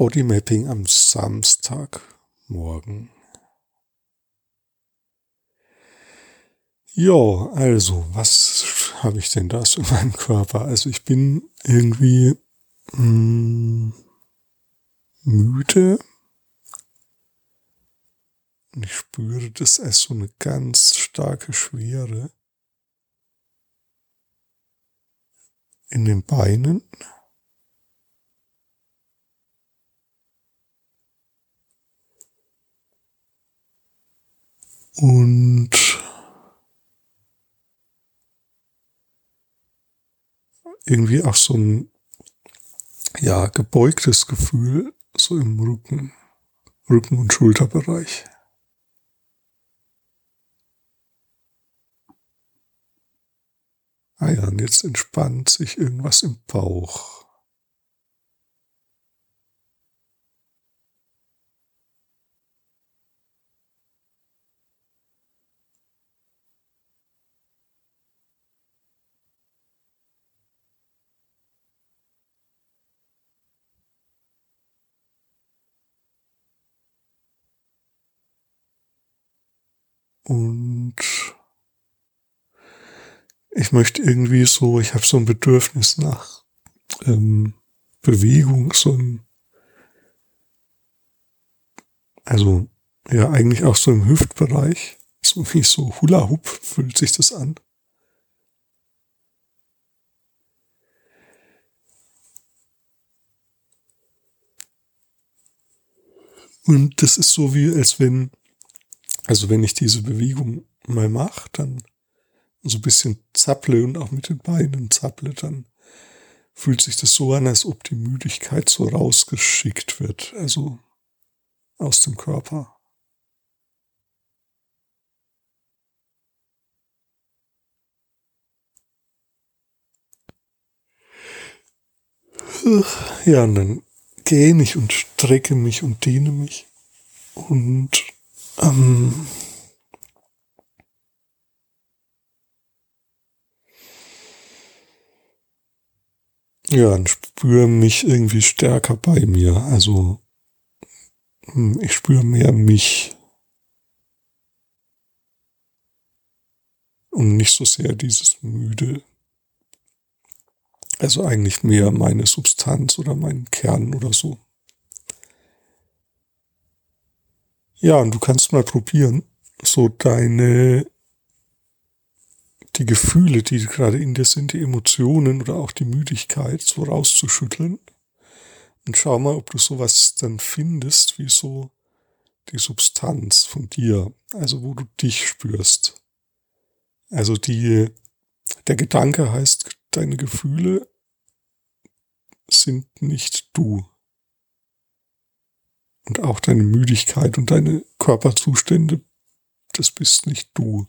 Bodymapping am Samstagmorgen. Ja, also, was habe ich denn da so in meinem Körper? Also ich bin irgendwie mh, hm, müde. Und ich spüre das als so eine ganz starke Schwere in den Beinen. Und irgendwie auch so ein ja gebeugtes Gefühl so im Rücken, Rücken und Schulterbereich. Ah ja, und jetzt entspannt sich irgendwas im Bauch. Und ich möchte irgendwie so, ich habe so ein Bedürfnis nach ähm, Bewegung, so ein, also ja eigentlich auch so im Hüftbereich, so wie so Hula Hoop fühlt sich das an. Und das ist so wie, als wenn also wenn ich diese Bewegung mal mache, dann so ein bisschen zapple und auch mit den Beinen zapple, dann fühlt sich das so an, als ob die Müdigkeit so rausgeschickt wird, also aus dem Körper. Ja, und dann gehe ich und strecke mich und dehne mich und ähm, ja, und spüre mich irgendwie stärker bei mir. Also hm, ich spüre mehr mich. Und nicht so sehr dieses müde. Also eigentlich mehr meine Substanz oder meinen Kern oder so. Ja, und du kannst mal probieren, so deine, die Gefühle, die gerade in dir sind, die Emotionen oder auch die Müdigkeit so rauszuschütteln. Und schau mal, ob du sowas dann findest, wie so die Substanz von dir, also wo du dich spürst. Also die, der Gedanke heißt, deine Gefühle sind nicht du und auch deine Müdigkeit und deine Körperzustände, das bist nicht du.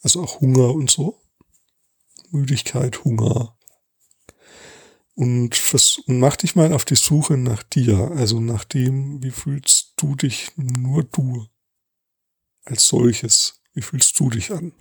Also auch Hunger und so. Müdigkeit, Hunger. Und, und mach dich mal auf die Suche nach dir, also nach dem, wie fühlst du dich nur du als solches? Wie fühlst du dich an?